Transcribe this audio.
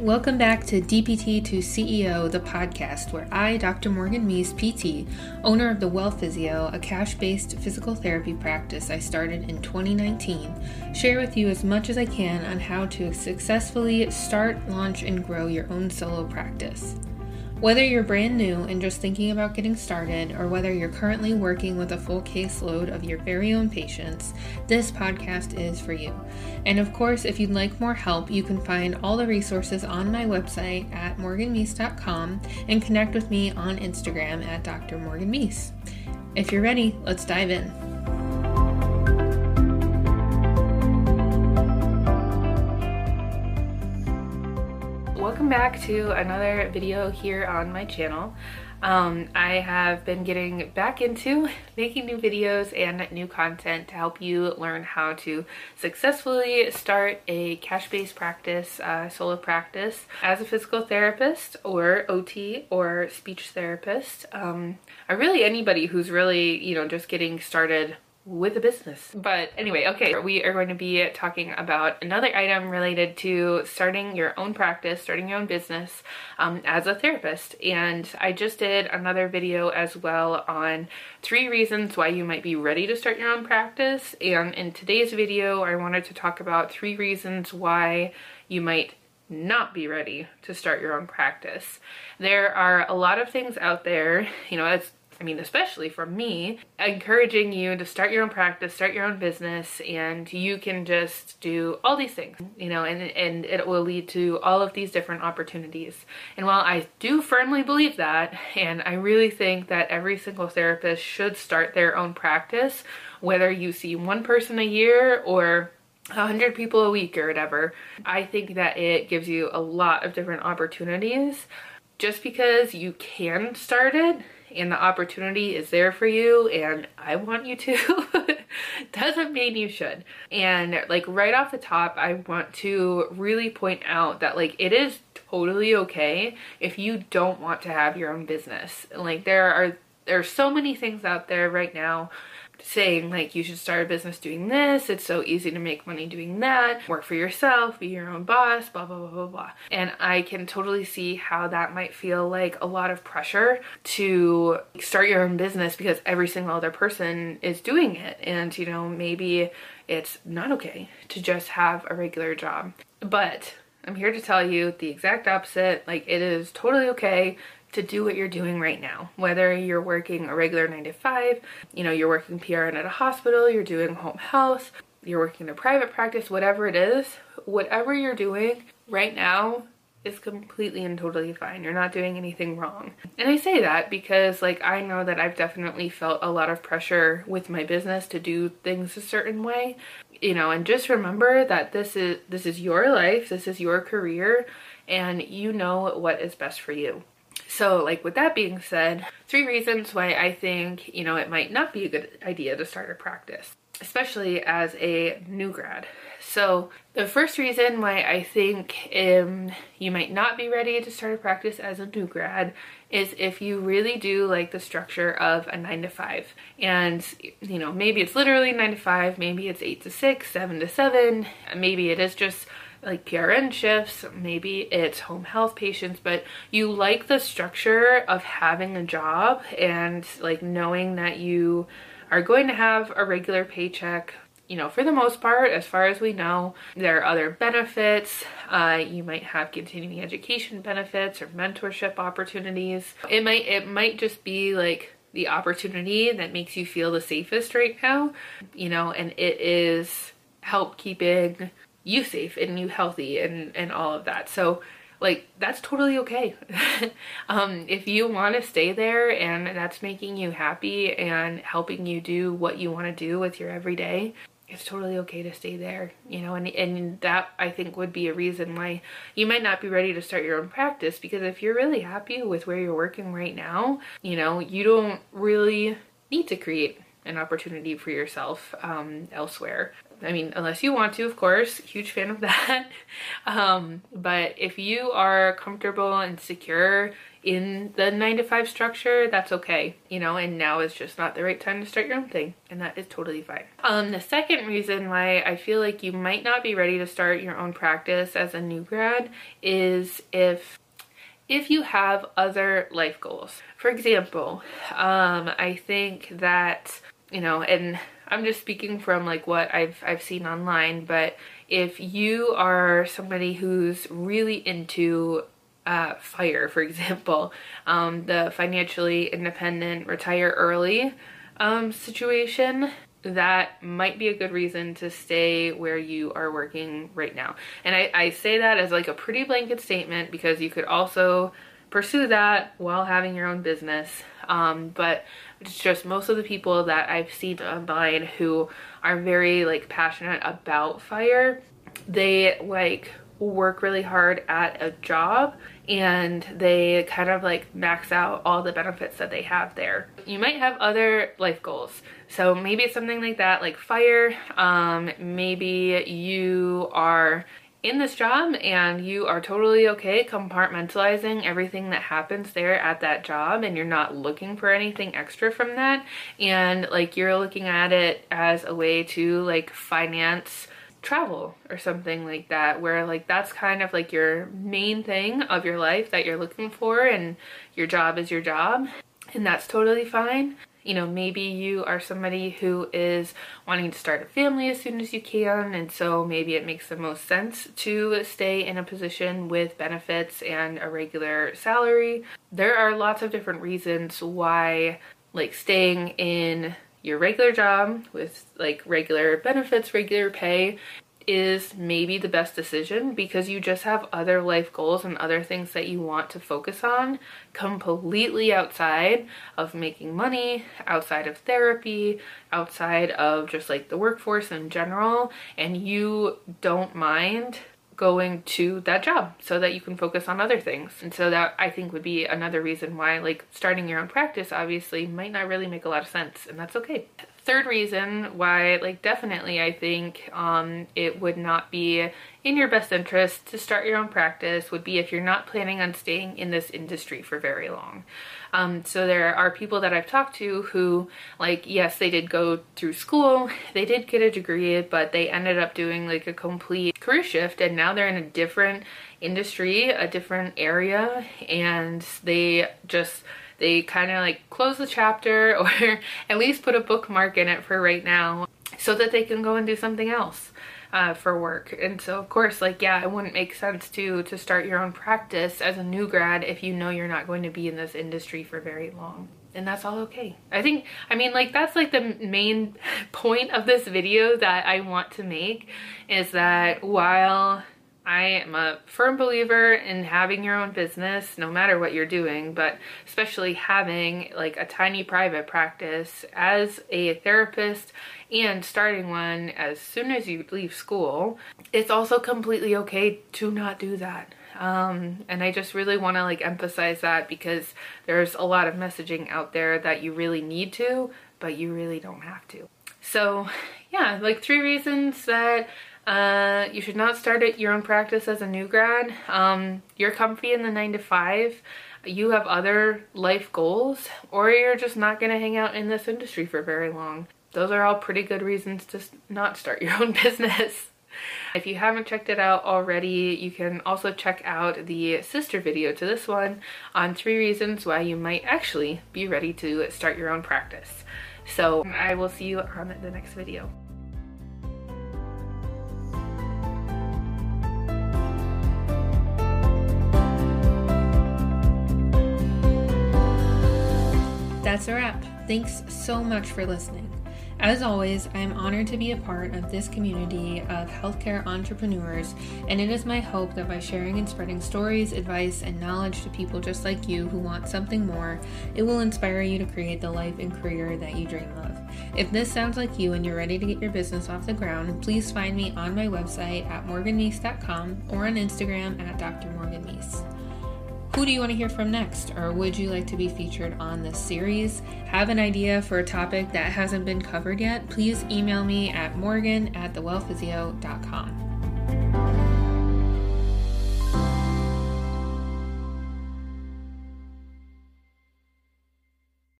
Welcome back to DPT to CEO, the podcast where I, Dr. Morgan Meese, PT, owner of the Well Physio, a cash based physical therapy practice I started in 2019, share with you as much as I can on how to successfully start, launch, and grow your own solo practice. Whether you're brand new and just thinking about getting started, or whether you're currently working with a full caseload of your very own patients, this podcast is for you. And of course, if you'd like more help, you can find all the resources on my website at morganmeese.com and connect with me on Instagram at Dr. Morgan Meese. If you're ready, let's dive in. Back to another video here on my channel. Um, I have been getting back into making new videos and new content to help you learn how to successfully start a cash-based practice, uh, solo practice as a physical therapist or OT or speech therapist. Um, or really anybody who's really, you know, just getting started with a business. But anyway, okay, we are going to be talking about another item related to starting your own practice, starting your own business um, as a therapist. And I just did another video as well on three reasons why you might be ready to start your own practice. And in today's video, I wanted to talk about three reasons why you might not be ready to start your own practice. There are a lot of things out there, you know, it's I mean, especially from me, encouraging you to start your own practice, start your own business, and you can just do all these things, you know, and, and it will lead to all of these different opportunities. And while I do firmly believe that, and I really think that every single therapist should start their own practice, whether you see one person a year or 100 people a week or whatever, I think that it gives you a lot of different opportunities. Just because you can start it and the opportunity is there for you and I want you to doesn't mean you should. And like right off the top, I want to really point out that like it is totally okay if you don't want to have your own business. Like there are there are so many things out there right now saying like you should start a business doing this. It's so easy to make money doing that. Work for yourself be your own boss blah blah blah blah blah. And i can totally see how that might feel like a lot of pressure to start your own business because every single other person is doing it. And you know maybe it's not okay to just have a regular job. But I'm here to tell you the exact opposite. Like, it is totally okay to do what you're doing right now. Whether you're working a regular nine to five, you know, you're working PRN at a hospital, you're doing home health, you're working in a private practice, whatever it is, whatever you're doing right now is completely and totally fine. You're not doing anything wrong. And I say that because like I know that I've definitely felt a lot of pressure with my business to do things a certain way. You know, and just remember that this is this is your life, this is your career, and you know what is best for you. So like with that being said, three reasons why I think, you know, it might not be a good idea to start a practice, especially as a new grad. So the first reason why I think um, you might not be ready to start a practice as a new grad is if you really do like the structure of a nine to five. And, you know, maybe it's literally nine to five, maybe it's eight to six, seven to seven, maybe it is just like PRN shifts, maybe it's home health patients, but you like the structure of having a job and like knowing that you are going to have a regular paycheck you know, for the most part, as far as we know, there are other benefits. Uh, you might have continuing education benefits or mentorship opportunities. It might it might just be like the opportunity that makes you feel the safest right now, you know, and it is help keeping you safe and you healthy and and all of that. So like that's totally okay. Um if you want to stay there and that's making you happy and helping you do what you want to do with your everyday it's totally okay to stay there you know and and that i think would be a reason why you might not be ready to start your own practice because if you're really happy with where you're working right now you know you don't really need to create an opportunity for yourself um, elsewhere I mean, unless you want to, of course, huge fan of that. um, but if you are comfortable and secure in the nine to five structure, that's okay, you know, and now is just not the right time to start your own thing, and that is totally fine. Um, the second reason why I feel like you might not be ready to start your own practice as a new grad is if if you have other life goals. For example, um, I think that, you know, and I'm just speaking from like what I've I've seen online, but if you are somebody who's really into uh, FIRE, for example, um, the financially independent retire early um, situation, that might be a good reason to stay where you are working right now. And I, I say that as like a pretty blanket statement because you could also pursue that while having your own business. Um, but it's just most of the people that I've seen online who are very like passionate about fire, they like work really hard at a job and they kind of like max out all the benefits that they have there. You might have other life goals. So maybe it's something like that, like fire. Um, maybe you are in this job and you are totally okay compartmentalizing everything that happens there at that job and you're not looking for anything extra from that. And like you're looking at it as a way to like finance travel or something like that where like that's kind of like your main thing of your life that you're looking for and your job is your job. And that's totally fine you know, maybe you are somebody who is wanting to start a family as soon as you can, and so maybe it makes the most sense to stay in a position with benefits and a regular salary. There are lots of different reasons why, like, staying in your regular job with like regular benefits, regular pay is maybe the best decision because you just have other life goals and other things that you want to focus on completely outside of making money, outside of therapy, outside of just like the workforce in general, and you don't mind going to that job so that you can focus on other things. And so that I think would be another reason why like starting your own practice obviously might not really make a lot of sense. And that's okay third reason why like definitely I think um, it would not be in your best interest to start your own practice would be if you're not planning on staying in this industry for very long. Um, so there are people that I've talked to who like yes they did go through school they did get a degree but they ended up doing like a complete career shift and now they're in a different industry a different area and they just they kind of like close the chapter or at least put a bookmark in it for right now so that they can go and do something else uh, for work. And so of course, like, yeah, it wouldn't make sense to, to start your own practice as a new grad if you know you're not going to be in this industry for very long and that's all okay. I think, I mean, like, that's like the main point of this video that I want to make is that while I am a firm believer in having your own business no matter what you're doing, but especially having like a tiny private practice as a therapist and starting one as soon as you leave school. It's also completely okay to not do that. Um, and I just really want to like emphasize that because there's a lot of messaging out there that you really need to, but you really don't have to. So yeah, like three reasons that uh, you should not start at your own practice as a new grad. Um, you're comfy in the nine to five. You have other life goals, or you're just not going to hang out in this industry for very long. Those are all pretty good reasons to not start your own business. If you haven't checked it out already, you can also check out the sister video to this one on three reasons why you might actually be ready to start your own practice. So I will see you on the next video. That's a wrap. Thanks so much for listening. As always, I am honored to be a part of this community of healthcare entrepreneurs, and it is my hope that by sharing and spreading stories, advice, and knowledge to people just like you who want something more, it will inspire you to create the life and career that you dream of. If this sounds like you and you're ready to get your business off the ground, please find me on my website at morganmeese.com or on Instagram at Dr. Who do you want to hear from next? Or would you like to be featured on this series? Have an idea for a topic that hasn't been covered yet? Please email me at morgan at thewellphysio.com.